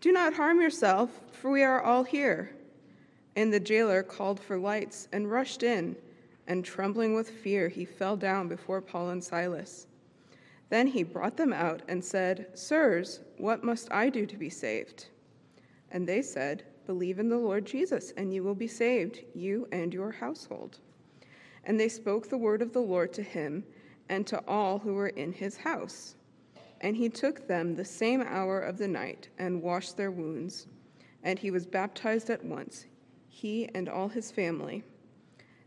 Do not harm yourself, for we are all here. And the jailer called for lights and rushed in, and trembling with fear, he fell down before Paul and Silas. Then he brought them out and said, Sirs, what must I do to be saved? And they said, Believe in the Lord Jesus, and you will be saved, you and your household. And they spoke the word of the Lord to him and to all who were in his house. And he took them the same hour of the night and washed their wounds. And he was baptized at once, he and all his family.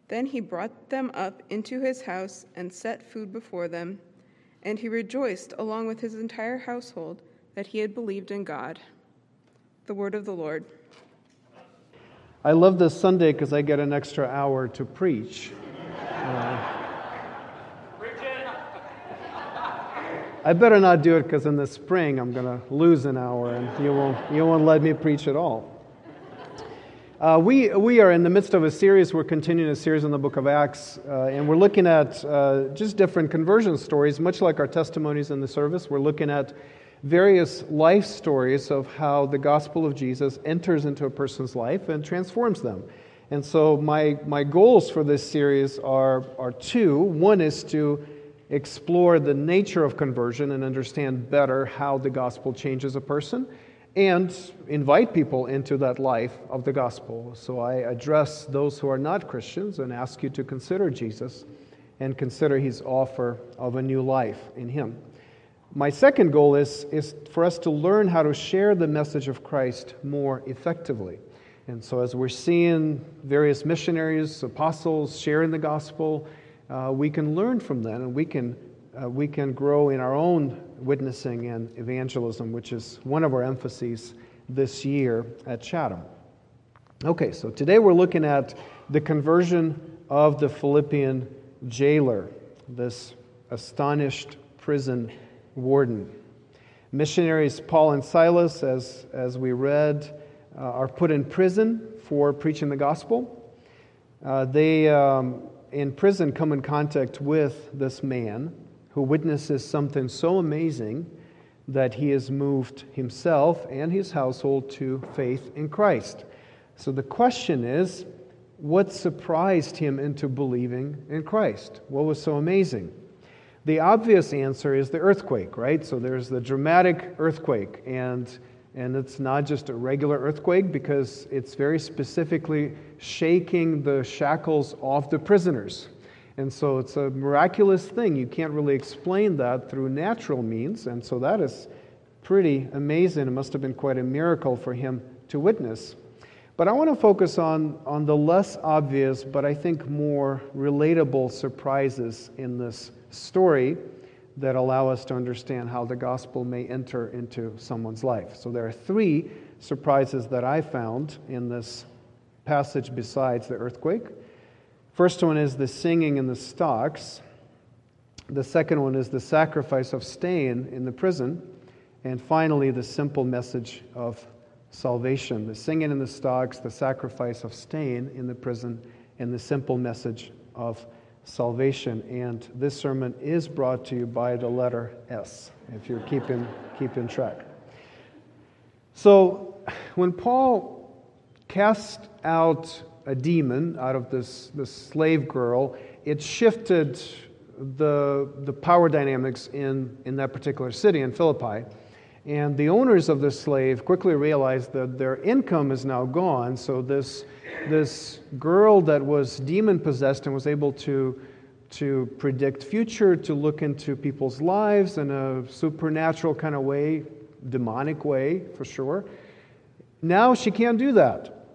Then he brought them up into his house and set food before them. And he rejoiced along with his entire household that he had believed in God. The word of the Lord. I love this Sunday because I get an extra hour to preach. I better not do it because in the spring I'm going to lose an hour and you won't, you won't let me preach at all. Uh, we, we are in the midst of a series. We're continuing a series in the book of Acts, uh, and we're looking at uh, just different conversion stories, much like our testimonies in the service. We're looking at various life stories of how the gospel of Jesus enters into a person's life and transforms them. And so, my, my goals for this series are, are two. One is to explore the nature of conversion and understand better how the gospel changes a person and invite people into that life of the gospel. So I address those who are not Christians and ask you to consider Jesus and consider his offer of a new life in him. My second goal is, is for us to learn how to share the message of Christ more effectively. And so, as we're seeing various missionaries, apostles sharing the gospel, uh, we can learn from them and we can, uh, we can grow in our own witnessing and evangelism, which is one of our emphases this year at Chatham. Okay, so today we're looking at the conversion of the Philippian jailer, this astonished prison warden. Missionaries Paul and Silas, as, as we read, uh, are put in prison for preaching the gospel. Uh, they, um, in prison, come in contact with this man who witnesses something so amazing that he has moved himself and his household to faith in Christ. So the question is what surprised him into believing in Christ? What was so amazing? The obvious answer is the earthquake, right? So there's the dramatic earthquake, and, and it's not just a regular earthquake because it's very specifically shaking the shackles off the prisoners. And so it's a miraculous thing. You can't really explain that through natural means. And so that is pretty amazing. It must have been quite a miracle for him to witness. But I want to focus on, on the less obvious, but I think more relatable surprises in this story that allow us to understand how the gospel may enter into someone's life. So there are three surprises that I found in this passage besides the earthquake. First one is the singing in the stocks. The second one is the sacrifice of staying in the prison. And finally, the simple message of salvation the singing in the stocks, the sacrifice of staying in the prison, and the simple message of salvation. And this sermon is brought to you by the letter S, if you're keeping, keeping track. So, when Paul cast out a demon out of this, this slave girl, it shifted the, the power dynamics in, in that particular city, in Philippi. And the owners of the slave quickly realized that their income is now gone. So, this, this girl that was demon possessed and was able to, to predict future, to look into people's lives in a supernatural kind of way, demonic way for sure, now she can't do that.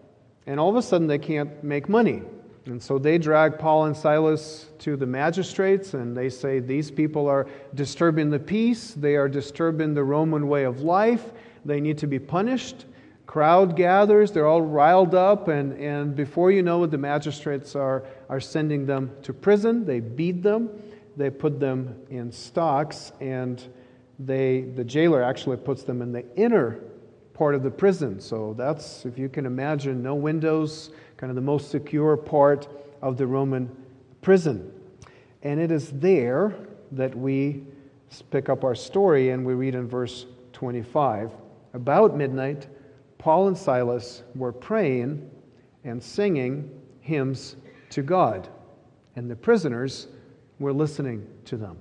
And all of a sudden, they can't make money. And so they drag Paul and Silas to the magistrates and they say, These people are disturbing the peace, they are disturbing the Roman way of life, they need to be punished. Crowd gathers, they're all riled up, and, and before you know it, the magistrates are, are sending them to prison. They beat them, they put them in stocks, and they, the jailer actually puts them in the inner part of the prison. So that's, if you can imagine, no windows, kind of the most secure part of the Roman prison. And it is there that we pick up our story and we read in verse 25. About midnight, Paul and Silas were praying and singing hymns to God, and the prisoners were listening to them.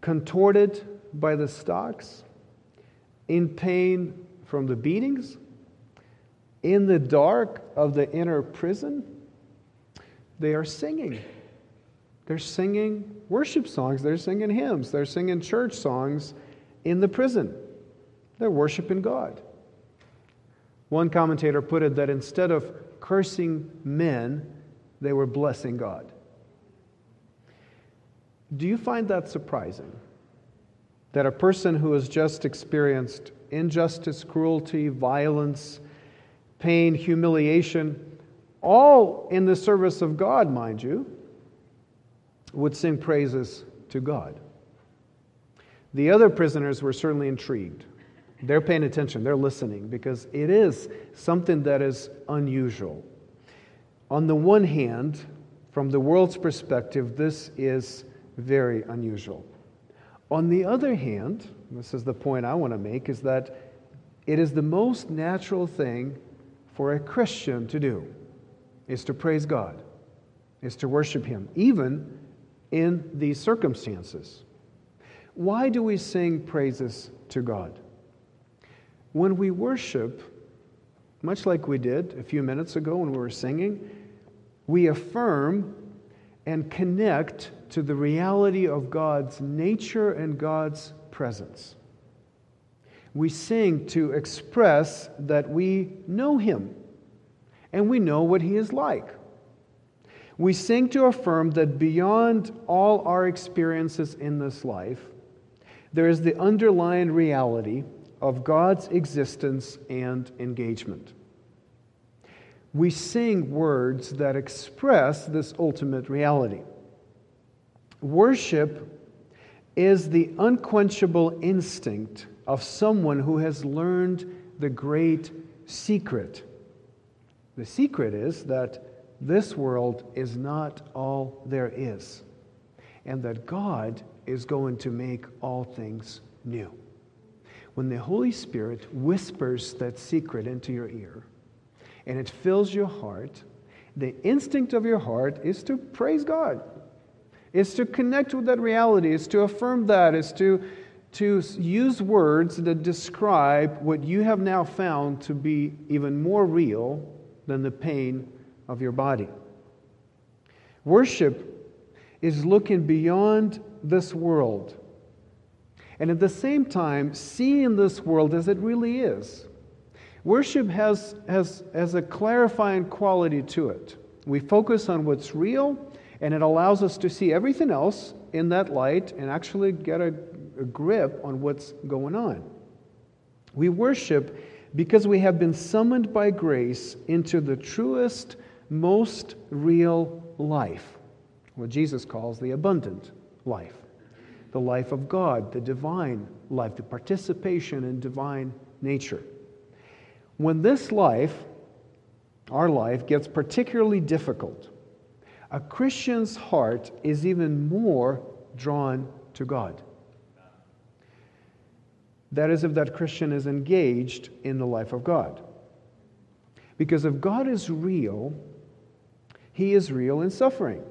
Contorted by the stocks, in pain from the beatings, in the dark of the inner prison, they are singing. They're singing worship songs, they're singing hymns, they're singing church songs in the prison. They're worshiping God. One commentator put it that instead of cursing men, they were blessing God. Do you find that surprising? That a person who has just experienced injustice, cruelty, violence, pain, humiliation, all in the service of God, mind you, would sing praises to God. The other prisoners were certainly intrigued. They're paying attention, they're listening, because it is something that is unusual. On the one hand, from the world's perspective, this is very unusual. On the other hand, this is the point I want to make, is that it is the most natural thing for a Christian to do, is to praise God, is to worship Him, even in these circumstances. Why do we sing praises to God? When we worship, much like we did a few minutes ago when we were singing, we affirm and connect to the reality of God's nature and God's presence. We sing to express that we know Him and we know what He is like. We sing to affirm that beyond all our experiences in this life, there is the underlying reality of God's existence and engagement. We sing words that express this ultimate reality. Worship is the unquenchable instinct of someone who has learned the great secret. The secret is that this world is not all there is, and that God is going to make all things new. When the Holy Spirit whispers that secret into your ear and it fills your heart, the instinct of your heart is to praise God, is to connect with that reality, is to affirm that, is to, to use words that describe what you have now found to be even more real than the pain of your body. Worship is looking beyond this world and at the same time seeing this world as it really is. Worship has, has, has a clarifying quality to it. We focus on what's real, and it allows us to see everything else in that light and actually get a, a grip on what's going on. We worship because we have been summoned by grace into the truest, most real life, what Jesus calls the abundant life, the life of God, the divine life, the participation in divine nature. When this life, our life, gets particularly difficult, a Christian's heart is even more drawn to God. That is, if that Christian is engaged in the life of God. Because if God is real, He is real in suffering,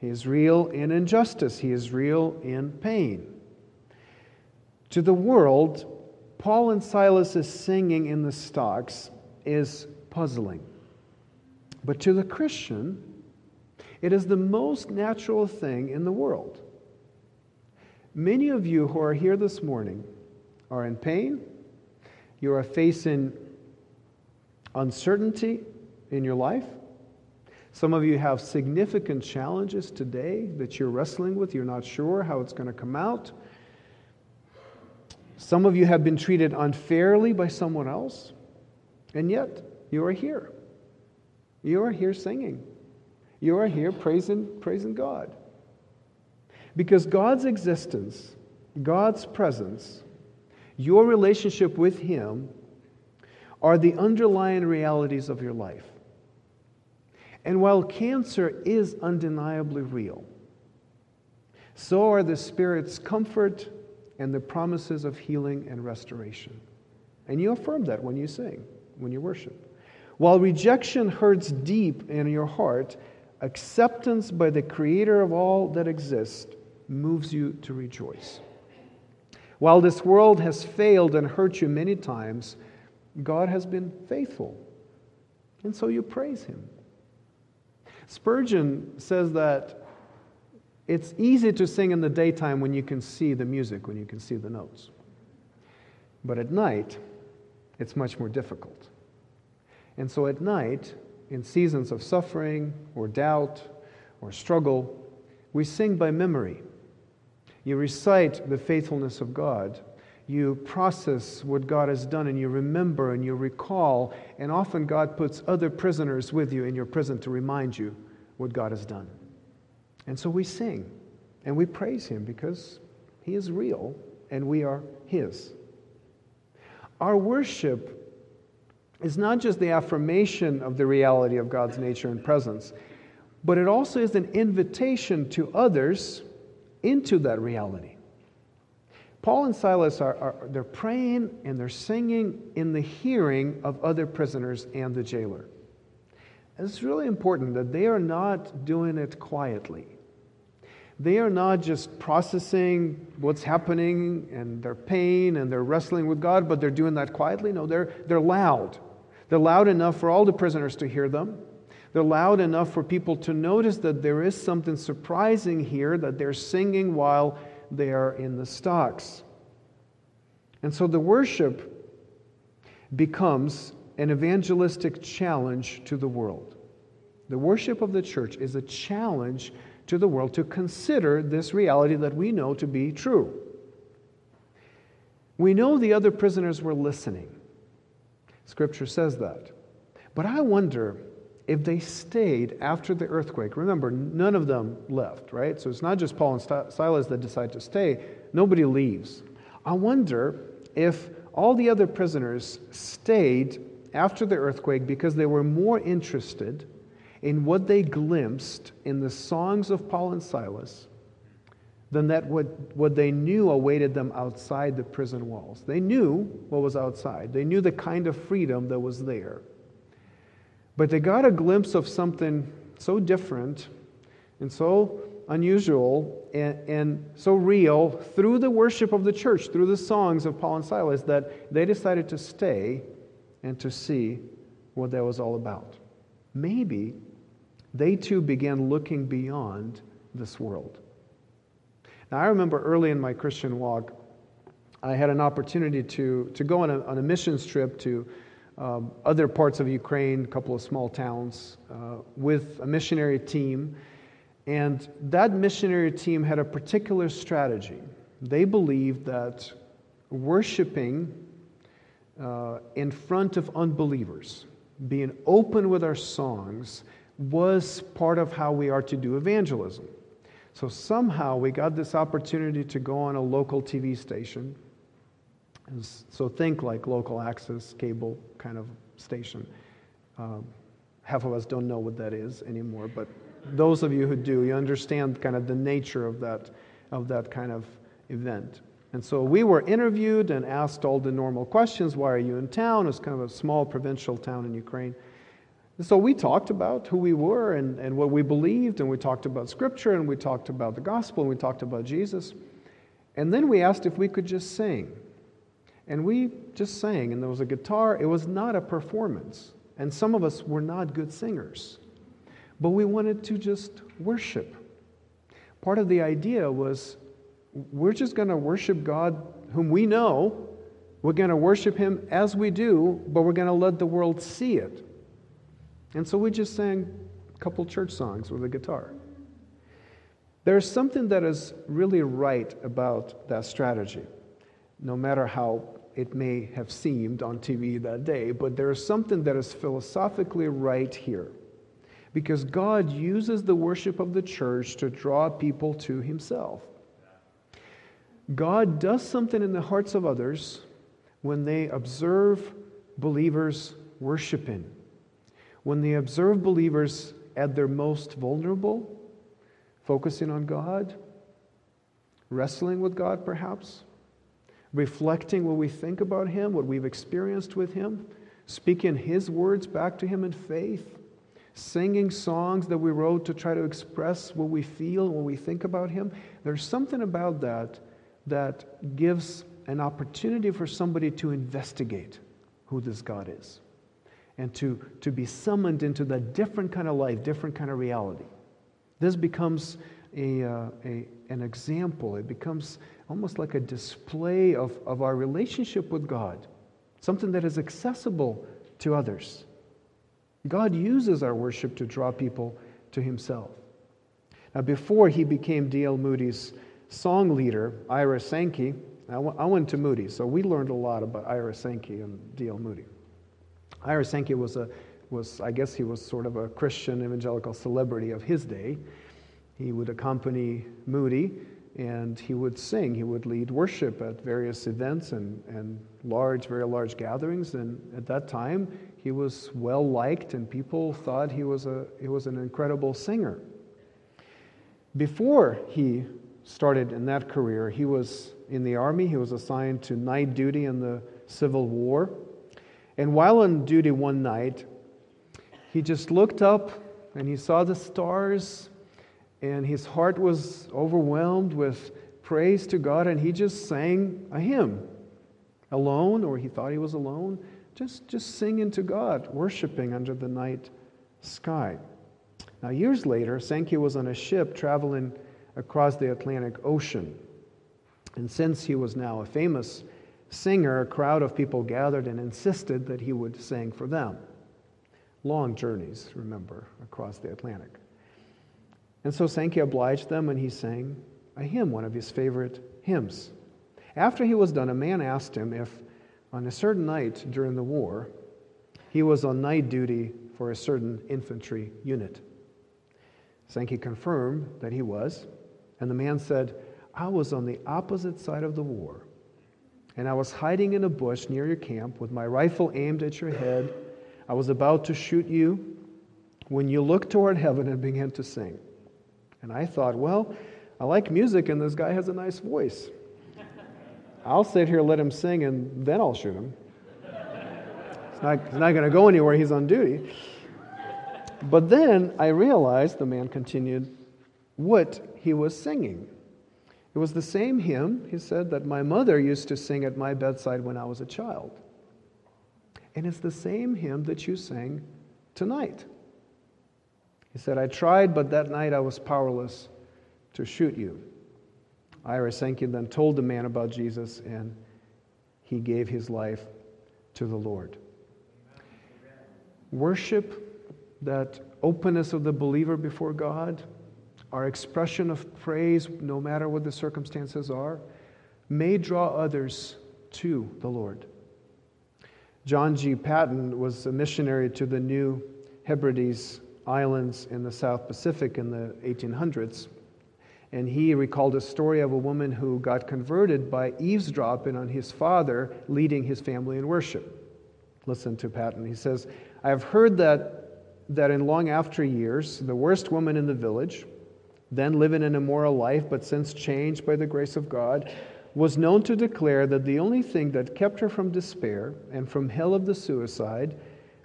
He is real in injustice, He is real in pain. To the world, Paul and Silas' singing in the stocks is puzzling. But to the Christian, it is the most natural thing in the world. Many of you who are here this morning are in pain, you are facing uncertainty in your life. Some of you have significant challenges today that you're wrestling with. You're not sure how it's going to come out. Some of you have been treated unfairly by someone else, and yet you are here. You are here singing. You are here praising, praising God. Because God's existence, God's presence, your relationship with Him are the underlying realities of your life. And while cancer is undeniably real, so are the Spirit's comfort and the promises of healing and restoration. And you affirm that when you sing, when you worship. While rejection hurts deep in your heart, acceptance by the Creator of all that exists moves you to rejoice. While this world has failed and hurt you many times, God has been faithful. And so you praise Him. Spurgeon says that it's easy to sing in the daytime when you can see the music, when you can see the notes. But at night, it's much more difficult. And so at night, in seasons of suffering or doubt or struggle, we sing by memory. You recite the faithfulness of God. You process what God has done and you remember and you recall. And often God puts other prisoners with you in your prison to remind you what God has done. And so we sing and we praise Him because He is real and we are His. Our worship is not just the affirmation of the reality of God's nature and presence, but it also is an invitation to others into that reality. Paul and Silas are, are, they're praying and they're singing in the hearing of other prisoners and the jailer. And it's really important that they are not doing it quietly. They are not just processing what's happening and their pain and they're wrestling with God, but they're doing that quietly. No, they're, they're loud. They're loud enough for all the prisoners to hear them. They're loud enough for people to notice that there is something surprising here, that they're singing while they are in the stocks. And so the worship becomes an evangelistic challenge to the world. The worship of the church is a challenge to the world to consider this reality that we know to be true. We know the other prisoners were listening. Scripture says that. But I wonder if they stayed after the earthquake. Remember, none of them left, right? So it's not just Paul and Silas that decide to stay, nobody leaves. I wonder if all the other prisoners stayed after the earthquake because they were more interested in what they glimpsed in the songs of Paul and Silas than that what, what they knew awaited them outside the prison walls. They knew what was outside, they knew the kind of freedom that was there. But they got a glimpse of something so different and so unusual and, and, so real through the worship of the church, through the songs of Paul and Silas, that they decided to stay and to see what that was all about. Maybe they too began looking beyond this world. Now, I remember early in my Christian walk, I had an opportunity to, to go on a, on a missions trip to um, other parts of Ukraine, a couple of small towns, uh, with a missionary team. And that missionary team had a particular strategy. They believed that worshiping uh, in front of unbelievers, being open with our songs, was part of how we are to do evangelism. So somehow we got this opportunity to go on a local TV station. So think like local access cable kind of station. Um, half of us don't know what that is anymore, but those of you who do, you understand kind of the nature of that, of that kind of event. And so we were interviewed and asked all the normal questions. Why are you in town? It's kind of a small provincial town in Ukraine. And so we talked about who we were and, and what we believed, and we talked about Scripture, and we talked about the gospel, and we talked about Jesus. And then we asked if we could just sing. And we just sang, and there was a guitar. It was not a performance. And some of us were not good singers. But we wanted to just worship. Part of the idea was we're just going to worship God whom we know. We're going to worship Him as we do, but we're going to let the world see it. And so we just sang a couple church songs with a guitar. There's something that is really right about that strategy. No matter how it may have seemed on TV that day, but there is something that is philosophically right here. Because God uses the worship of the church to draw people to Himself. God does something in the hearts of others when they observe believers worshiping, when they observe believers at their most vulnerable, focusing on God, wrestling with God perhaps, reflecting what we think about Him, what we've experienced with Him, speaking His words back to Him in faith, singing songs that we wrote to try to express what we feel, what we think about Him. There's something about that that gives an opportunity for somebody to investigate who this God is and to, to be summoned into that different kind of life, different kind of reality. This becomes a, uh, a, an example, it becomes almost like a display of, of our relationship with God, something that is accessible to others. God uses our worship to draw people to Himself. Now, before he became D.L. Moody's song leader, Ira Sankey, I went to Moody, so we learned a lot about Ira Sankey and D.L. Moody. Ira Sankey was a was I guess he was sort of a Christian evangelical celebrity of his day. He would accompany Moody and he would sing. He would lead worship at various events and, and large, very large gatherings. And at that time, he was well liked, and people thought he was, a, he was an incredible singer. Before he started in that career, he was in the army. He was assigned to night duty in the Civil War. And while on duty one night, he just looked up and he saw the stars and his heart was overwhelmed with praise to God, and he just sang a hymn alone, or he thought he was alone, just, just singing to God, worshiping under the night sky. Now, years later, Sankey was on a ship traveling across the Atlantic Ocean. And since he was now a famous singer, a crowd of people gathered and insisted that he would sing for them. Long journeys, remember, across the Atlantic. And so Sankey obliged them and he sang a hymn, one of his favorite hymns. After he was done, a man asked him if on a certain night during the war he was on night duty for a certain infantry unit. Sankey confirmed that he was, and the man said, I was on the opposite side of the war, and I was hiding in a bush near your camp with my rifle aimed at your head. I was about to shoot you when you looked toward heaven and began to sing. And I thought, well, I like music and this guy has a nice voice. I'll sit here, let him sing, and then I'll shoot him. He's not, he's not going to go anywhere, he's on duty. But then I realized, the man continued, what he was singing. It was the same hymn, he said, that my mother used to sing at my bedside when I was a child. And it's the same hymn that you sang tonight. He said, I tried, but that night I was powerless to shoot you. Ira Sankey then told the man about Jesus, and he gave his life to the Lord. Worship, that openness of the believer before God, our expression of praise, no matter what the circumstances are, may draw others to the Lord. John G. Paton was a missionary to the New Hebrides islands in the South Pacific in the 1800s. And he recalled a story of a woman who got converted by eavesdropping on his father leading his family in worship. Listen to Paton. He says, I have heard that, that in long after years, the worst woman in the village, then living an immoral life, but since changed by the grace of God, was known to declare that the only thing that kept her from despair and from hell of the suicide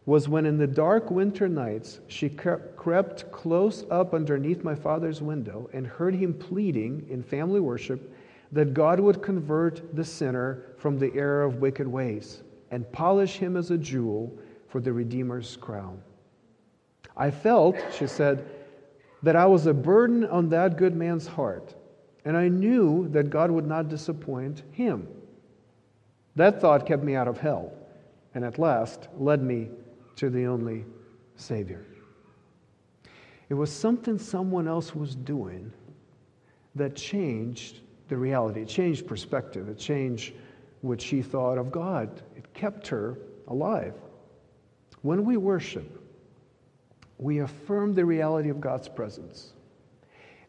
was when in the dark winter nights she crept close up underneath my father's window and heard him pleading in family worship that God would convert the sinner from the error of wicked ways and polish him as a jewel for the Redeemer's crown. I felt, she said, that I was a burden on that good man's heart, and I knew that God would not disappoint him. That thought kept me out of hell, and at last led me to the only Savior. It was something someone else was doing that changed the reality, it changed perspective, it changed what she thought of God. It kept her alive. When we worship, we affirm the reality of God's presence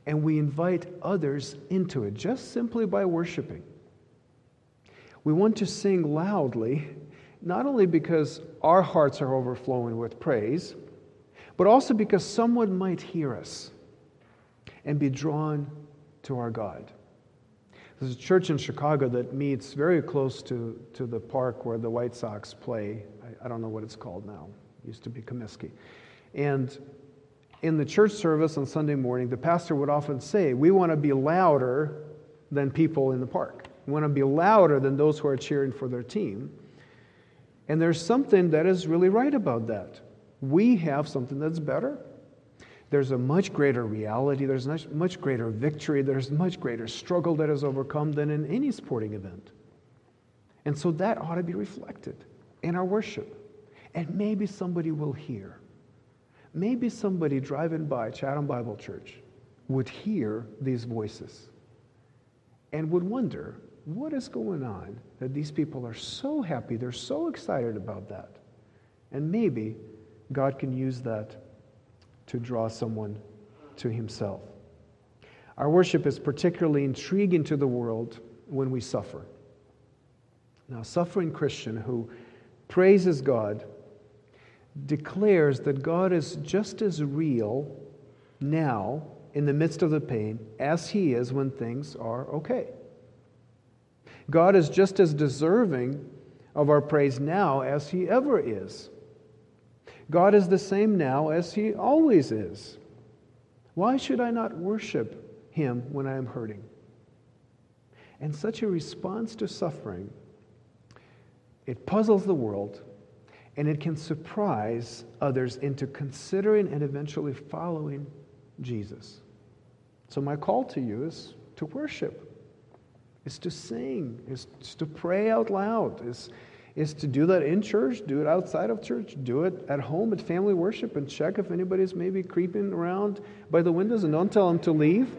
and we invite others into it just simply by worshiping. We want to sing loudly, not only because our hearts are overflowing with praise, but also because someone might hear us and be drawn to our God. There's a church in Chicago that meets very close to, to the park where the White Sox play. I, I don't know what it's called now. It used to be Comiskey. And in the church service on Sunday morning, the pastor would often say, We want to be louder than people in the park. We want to be louder than those who are cheering for their team. And there's something that is really right about that. We have something that's better. There's a much greater reality, there's much, much greater victory, there's much greater struggle that is overcome than in any sporting event. And so that ought to be reflected in our worship. And maybe somebody will hear. Maybe somebody driving by Chatham Bible Church would hear these voices and would wonder what is going on that these people are so happy, they're so excited about that. And maybe God can use that to draw someone to himself. Our worship is particularly intriguing to the world when we suffer. Now, suffering Christian who praises God declares that God is just as real now in the midst of the pain as he is when things are okay. God is just as deserving of our praise now as he ever is God is the same now as He always is. Why should I not worship Him when I am hurting? And such a response to suffering, it puzzles the world and it can surprise others into considering and eventually following Jesus. So, my call to you is to worship, is to sing, is to pray out loud, is is to do that in church, do it outside of church, do it at home at family worship, and check if anybody's maybe creeping around by the windows. And don't tell them to leave.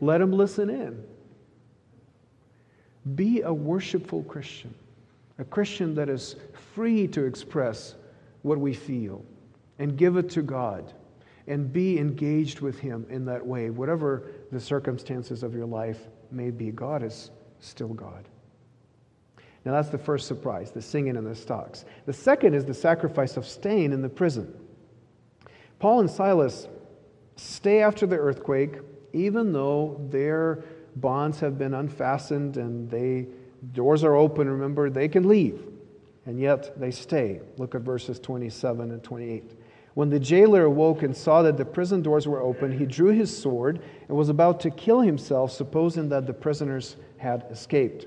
Let them listen in. Be a worshipful Christian, a Christian that is free to express what we feel and give it to God and be engaged with Him in that way, whatever the circumstances of your life may be. God is still God. Now, that's the first surprise the singing in the stocks. The second is the sacrifice of staying in the prison. Paul and Silas stay after the earthquake, even though their bonds have been unfastened and they doors are open remember they can leave and yet they stay look at verses 27 and 28 when the jailer awoke and saw that the prison doors were open he drew his sword and was about to kill himself supposing that the prisoners had escaped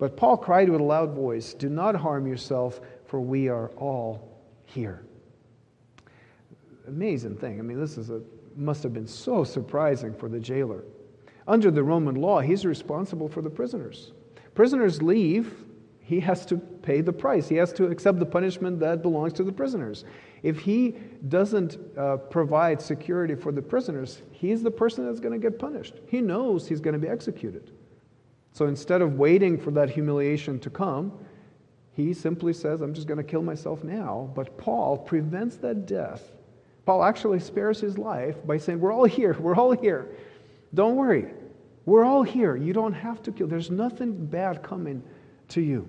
but Paul cried with a loud voice, Do not harm yourself, for we are all here. Amazing thing. I mean, this is a, must have been so surprising for the jailer. Under the Roman law, he's responsible for the prisoners. Prisoners leave, he has to pay the price. He has to accept the punishment that belongs to the prisoners. If he doesn't uh, provide security for the prisoners, he's the person that's going to get punished. He knows he's going to be executed. So instead of waiting for that humiliation to come, he simply says, I'm just going to kill myself now. But Paul prevents that death. Paul actually spares his life by saying, We're all here. We're all here. Don't worry. We're all here. You don't have to kill. There's nothing bad coming to you.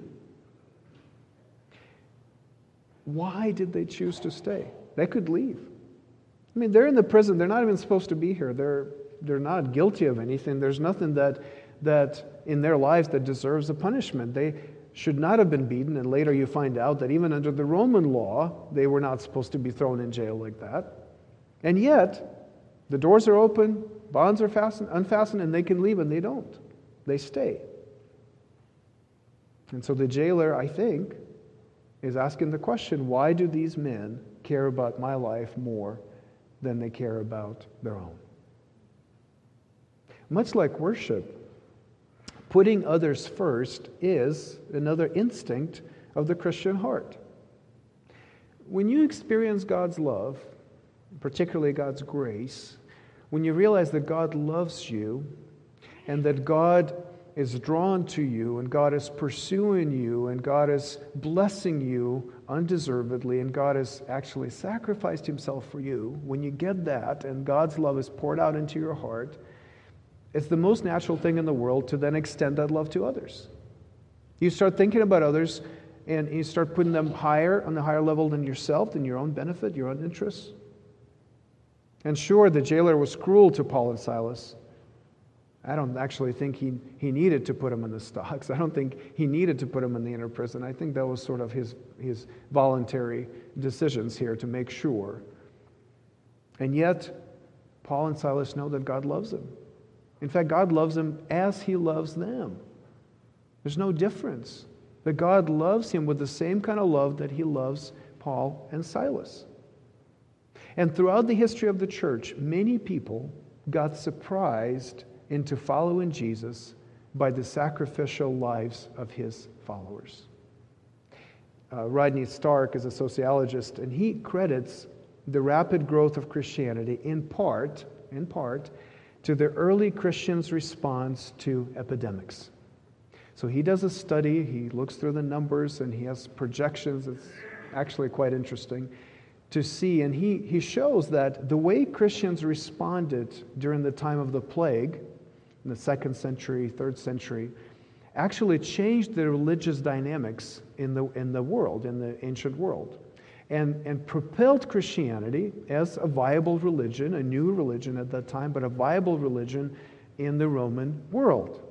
Why did they choose to stay? They could leave. I mean, they're in the prison. They're not even supposed to be here. They're, they're not guilty of anything. There's nothing that that in their lives that deserves a punishment. They should not have been beaten, and later you find out that even under the Roman law, they were not supposed to be thrown in jail like that. And yet, the doors are open, bonds are fastened, unfastened, and they can leave, and they don't. They stay. And so the jailer, I think, is asking the question why do these men care about my life more than they care about their own? Much like worship, Putting others first is another instinct of the Christian heart. When you experience God's love, particularly God's grace, when you realize that God loves you and that God is drawn to you and God is pursuing you and God is blessing you undeservedly and God has actually sacrificed himself for you, when you get that and God's love is poured out into your heart, it's the most natural thing in the world to then extend that love to others. You start thinking about others and you start putting them higher on the higher level than yourself, than your own benefit, your own interests. And sure, the jailer was cruel to Paul and Silas. I don't actually think he, he needed to put him in the stocks. I don't think he needed to put him in the inner prison. I think that was sort of his, his voluntary decisions here to make sure. And yet, Paul and Silas know that God loves them. In fact, God loves them as he loves them. There's no difference. That God loves him with the same kind of love that he loves Paul and Silas. And throughout the history of the church, many people got surprised into following Jesus by the sacrificial lives of his followers. Uh, Rodney Stark is a sociologist, and he credits the rapid growth of Christianity in part, in part, to the early Christians' response to epidemics. So he does a study, he looks through the numbers, and he has projections. It's actually quite interesting to see. And he, he shows that the way Christians responded during the time of the plague in the second century, third century, actually changed the religious dynamics in the, in the world, in the ancient world, and, and propelled Christianity as a viable religion, a new religion at that time, but a viable religion in the Roman world.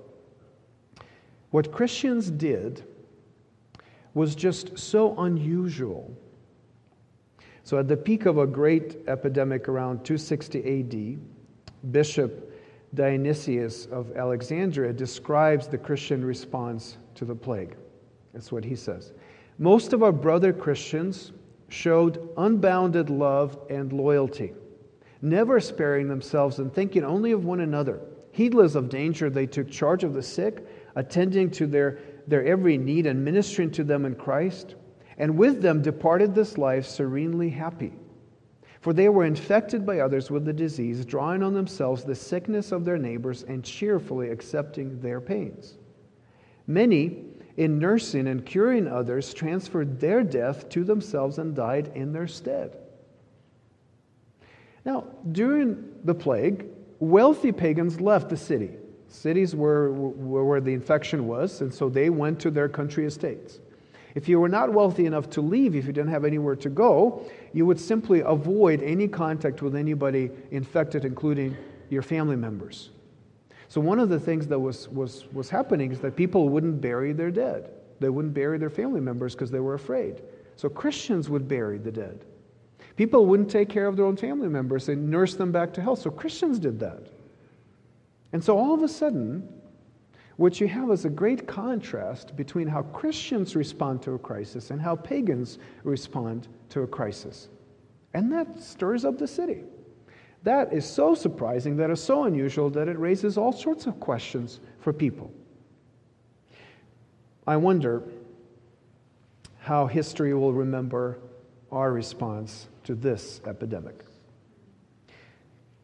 What Christians did was just so unusual. So, at the peak of a great epidemic around 260 AD, Bishop Dionysius of Alexandria describes the Christian response to the plague. That's what he says. Most of our brother Christians showed unbounded love and loyalty, never sparing themselves and thinking only of one another. Heedless of danger, they took charge of the sick, attending to their, their every need and ministering to them in Christ, and with them departed this life serenely happy. For they were infected by others with the disease, drawing on themselves the sickness of their neighbors and cheerfully accepting their pains. Many, in nursing and curing others, transferred their death to themselves and died in their stead. Now, during the plague, wealthy pagans left the city. Cities were, were where the infection was, and so they went to their country estates. If you were not wealthy enough to leave, if you didn't have anywhere to go, you would simply avoid any contact with anybody infected, including your family members. So, one of the things that was, was, was happening is that people wouldn't bury their dead. They wouldn't bury their family members because they were afraid. So, Christians would bury the dead. People wouldn't take care of their own family members and nurse them back to health. So, Christians did that. And so, all of a sudden, what you have is a great contrast between how Christians respond to a crisis and how pagans respond to a crisis. And that stirs up the city. That is so surprising, that is so unusual, that it raises all sorts of questions for people. I wonder how history will remember our response to this epidemic.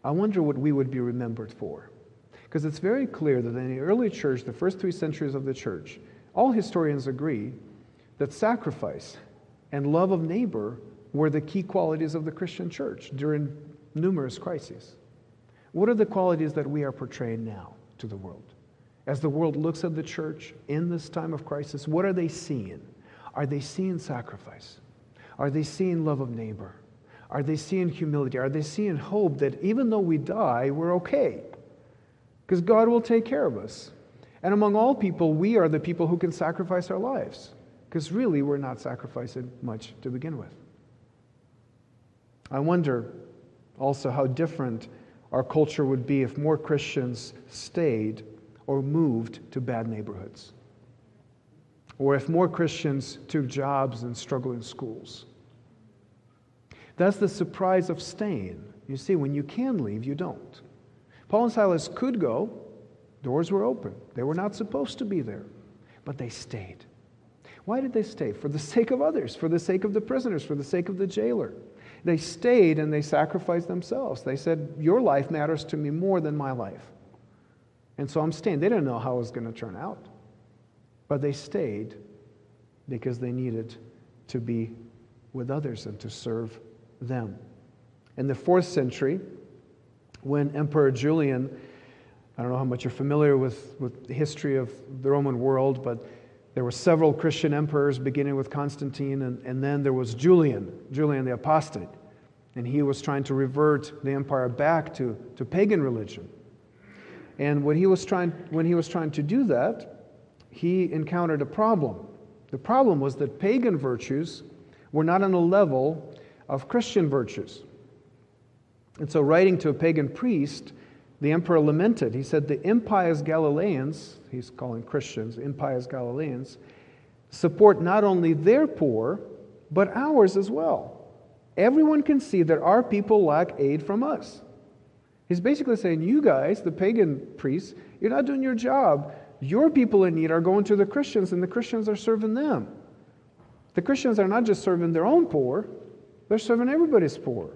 I wonder what we would be remembered for. Because it's very clear that in the early church, the first three centuries of the church, all historians agree that sacrifice and love of neighbor were the key qualities of the Christian church during numerous crises. What are the qualities that we are portraying now to the world? As the world looks at the church in this time of crisis, what are they seeing? Are they seeing sacrifice? Are they seeing love of neighbor? Are they seeing humility? Are they seeing hope that even though we die, we're okay? Because God will take care of us. And among all people, we are the people who can sacrifice our lives because really we're not sacrificing much to begin with. I wonder also how different our culture would be if more Christians stayed or moved to bad neighborhoods, or if more Christians took jobs and struggled in schools. That's the surprise of staying. You see, when you can leave, you don't. Paul and Silas could go, doors were open. They were not supposed to be there, but they stayed. Why did they stay? For the sake of others, for the sake of the prisoners, for the sake of the jailer. They stayed and they sacrificed themselves. They said, Your life matters to me more than my life. And so I'm staying. They didn't know how it was going to turn out. But they stayed because they needed to be with others and to serve them. In the fourth century, when Emperor Julian, I don't know how much you're familiar with, with the history of the Roman world, but there were several Christian emperors, beginning with Constantine, and, and then there was Julian, Julian the Apostate. And he was trying to revert the empire back to, to pagan religion. And when he, was trying, when he was trying to do that, he encountered a problem. The problem was that pagan virtues were not on a level of Christian virtues. And so, writing to a pagan priest, the emperor lamented. He said, The impious Galileans, he's calling Christians, impious Galileans, support not only their poor, but ours as well. Everyone can see that our people lack aid from us. He's basically saying, You guys, the pagan priests, you're not doing your job. Your people in need are going to the Christians, and the Christians are serving them. The Christians are not just serving their own poor, they're serving everybody's poor.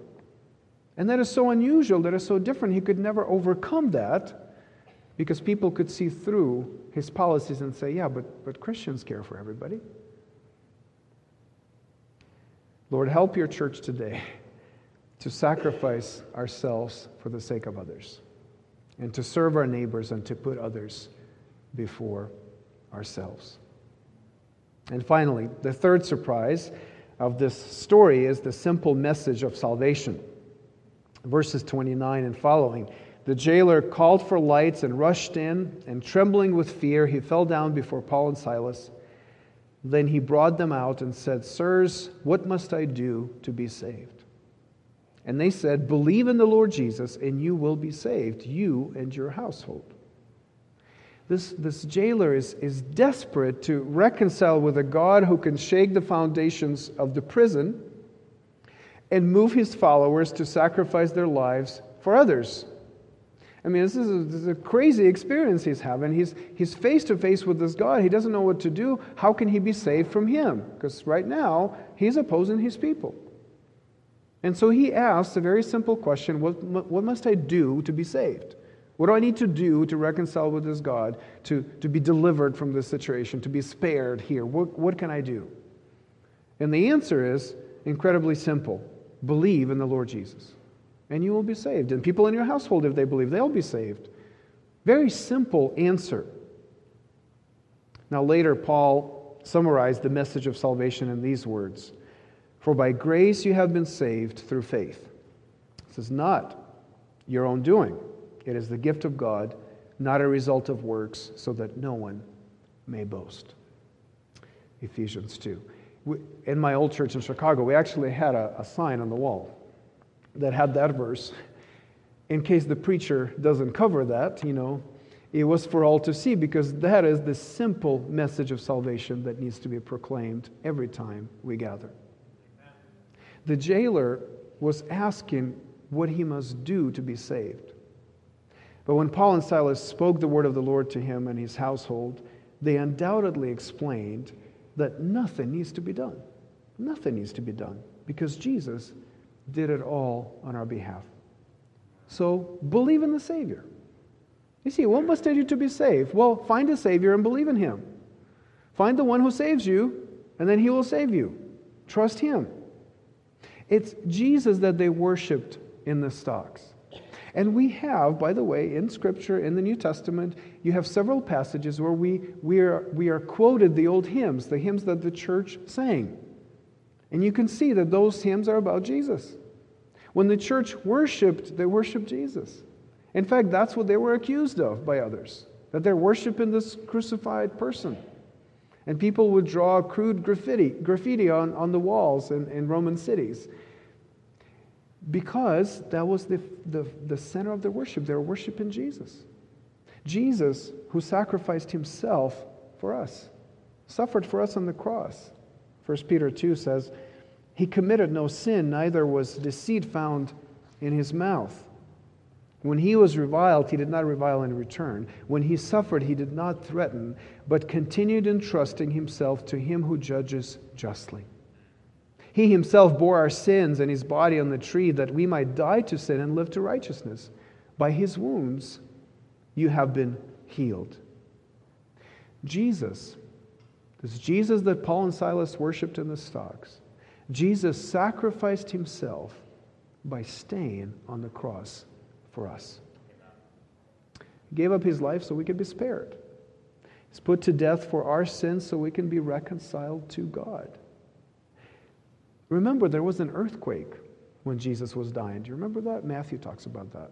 And that is so unusual, that is so different. He could never overcome that because people could see through his policies and say, yeah, but, but Christians care for everybody. Lord, help your church today to sacrifice ourselves for the sake of others and to serve our neighbors and to put others before ourselves. And finally, the third surprise of this story is the simple message of salvation. Verses 29 and following. The jailer called for lights and rushed in, and trembling with fear, he fell down before Paul and Silas. Then he brought them out and said, Sirs, what must I do to be saved? And they said, Believe in the Lord Jesus, and you will be saved, you and your household. This, this jailer is, is desperate to reconcile with a God who can shake the foundations of the prison and move his followers to sacrifice their lives for others. I mean, this is a, this is a crazy experience he's having. He's, he's face to face with this God. He doesn't know what to do. How can he be saved from him? Because right now, he's opposing his people. And so he asks a very simple question what, what must I do to be saved? What do I need to do to reconcile with this God, to, to be delivered from this situation, to be spared here? What, what can I do? And the answer is incredibly simple believe in the Lord Jesus, and you will be saved. And people in your household, if they believe, they'll be saved. Very simple answer. Now, later, Paul summarized the message of salvation in these words For by grace you have been saved through faith. This is not your own doing. It is the gift of God, not a result of works, so that no one may boast. Ephesians 2. In my old church in Chicago, we actually had a, a sign on the wall that had that verse. In case the preacher doesn't cover that, you know, it was for all to see because that is the simple message of salvation that needs to be proclaimed every time we gather. The jailer was asking what he must do to be saved. But when Paul and Silas spoke the word of the Lord to him and his household, they undoubtedly explained that nothing needs to be done. Nothing needs to be done because Jesus did it all on our behalf. So believe in the Savior. You see, what must I do to be saved? Well, find a Savior and believe in Him. Find the one who saves you, and then He will save you. Trust Him. It's Jesus that they worshiped in the stocks. And we have, by the way, in Scripture, in the New Testament, you have several passages where we, we, are, we are quoted the old hymns, the hymns that the church sang. And you can see that those hymns are about Jesus. When the church worshiped, they worshiped Jesus. In fact, that's what they were accused of by others, that they're worshiping this crucified person. And people would draw crude graffiti, graffiti on, on the walls in, in Roman cities because that was the, the, the center of their worship. They were worshiping Jesus. Jesus, who sacrificed himself for us, suffered for us on the cross. 1 Peter 2 says, He committed no sin, neither was deceit found in his mouth. When he was reviled, he did not revile in return. When he suffered, he did not threaten, but continued entrusting himself to him who judges justly. He himself bore our sins in his body on the tree that we might die to sin and live to righteousness. By his wounds you have been healed. Jesus, this Jesus that Paul and Silas worshiped in the stocks, Jesus sacrificed himself by staying on the cross for us. He gave up his life so we could be spared. He's put to death for our sins so we can be reconciled to God. Remember, there was an earthquake when Jesus was dying. Do you remember that? Matthew talks about that.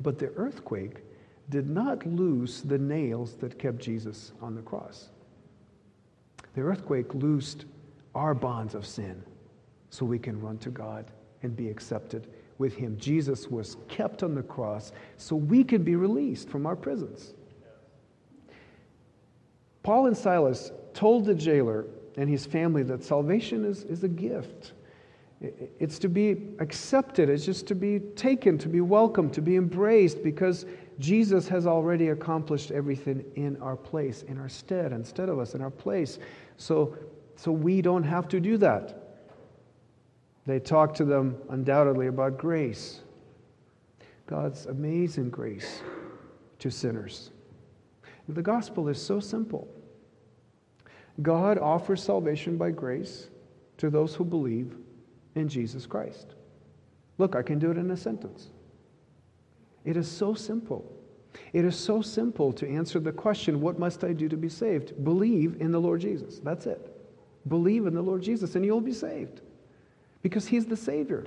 But the earthquake did not loose the nails that kept Jesus on the cross. The earthquake loosed our bonds of sin so we can run to God and be accepted with Him. Jesus was kept on the cross so we could be released from our prisons. Paul and Silas told the jailer and his family that salvation is, is a gift. It's to be accepted, it's just to be taken, to be welcomed, to be embraced, because Jesus has already accomplished everything in our place, in our stead, instead of us, in our place. So, so we don't have to do that. They talk to them undoubtedly about grace, God's amazing grace to sinners. The gospel is so simple. God offers salvation by grace to those who believe in Jesus Christ. Look, I can do it in a sentence. It is so simple. It is so simple to answer the question, What must I do to be saved? Believe in the Lord Jesus. That's it. Believe in the Lord Jesus, and you'll be saved because He's the Savior.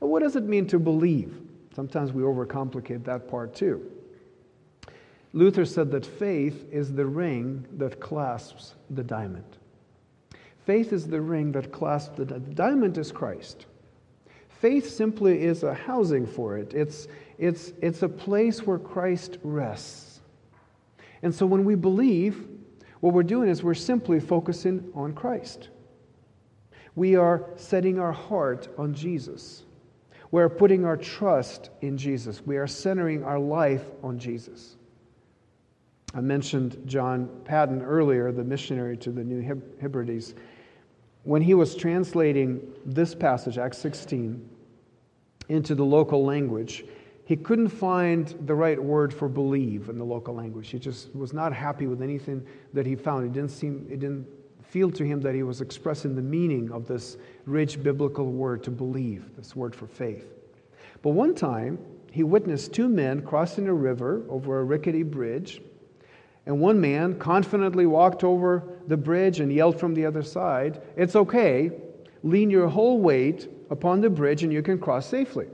But what does it mean to believe? Sometimes we overcomplicate that part too. Luther said that faith is the ring that clasps the diamond. Faith is the ring that clasps the, the diamond is Christ. Faith simply is a housing for it. It's, it's, it's a place where Christ rests. And so when we believe, what we're doing is we're simply focusing on Christ. We are setting our heart on Jesus. We are putting our trust in Jesus. We are centering our life on Jesus. I mentioned John Paton earlier, the missionary to the New Hebrides when he was translating this passage, Acts 16, into the local language, he couldn't find the right word for believe in the local language. He just was not happy with anything that he found. It didn't seem, it didn't feel to him that he was expressing the meaning of this rich biblical word to believe, this word for faith. But one time, he witnessed two men crossing a river over a rickety bridge and one man confidently walked over the bridge and yelled from the other side, It's okay, lean your whole weight upon the bridge and you can cross safely.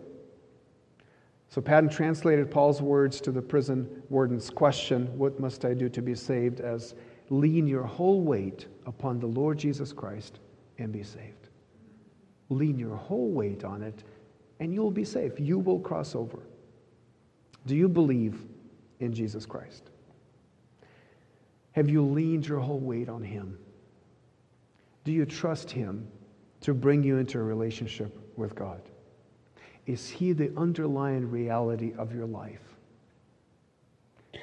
So Paton translated Paul's words to the prison warden's question, What must I do to be saved? as lean your whole weight upon the Lord Jesus Christ and be saved. Lean your whole weight on it and you'll be safe. You will cross over. Do you believe in Jesus Christ? Have you leaned your whole weight on Him? Do you trust Him to bring you into a relationship with God? Is He the underlying reality of your life?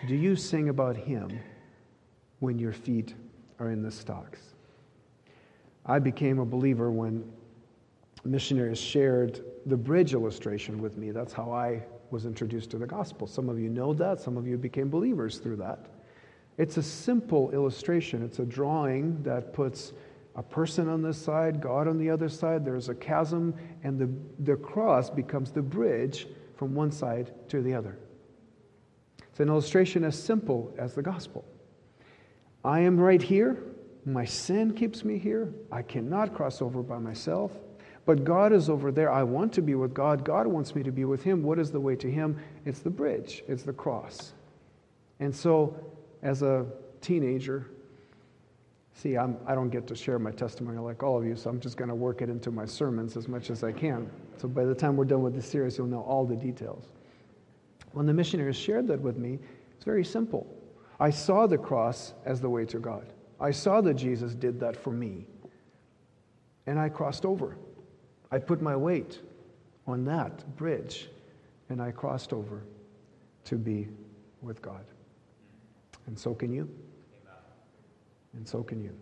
Do you sing about Him when your feet are in the stocks? I became a believer when missionaries shared the bridge illustration with me. That's how I was introduced to the gospel. Some of you know that, some of you became believers through that. It's a simple illustration. It's a drawing that puts a person on this side, God on the other side. There's a chasm, and the, the cross becomes the bridge from one side to the other. It's an illustration as simple as the gospel. I am right here. My sin keeps me here. I cannot cross over by myself. But God is over there. I want to be with God. God wants me to be with Him. What is the way to Him? It's the bridge, it's the cross. And so as a teenager, see, I'm, I don't get to share my testimony like all of you, so I'm just going to work it into my sermons as much as I can. So by the time we're done with this series, you'll know all the details. When the missionaries shared that with me, it's very simple. I saw the cross as the way to God. I saw that Jesus did that for me. And I crossed over. I put my weight on that bridge and I crossed over to be with God. And so can you. And so can you.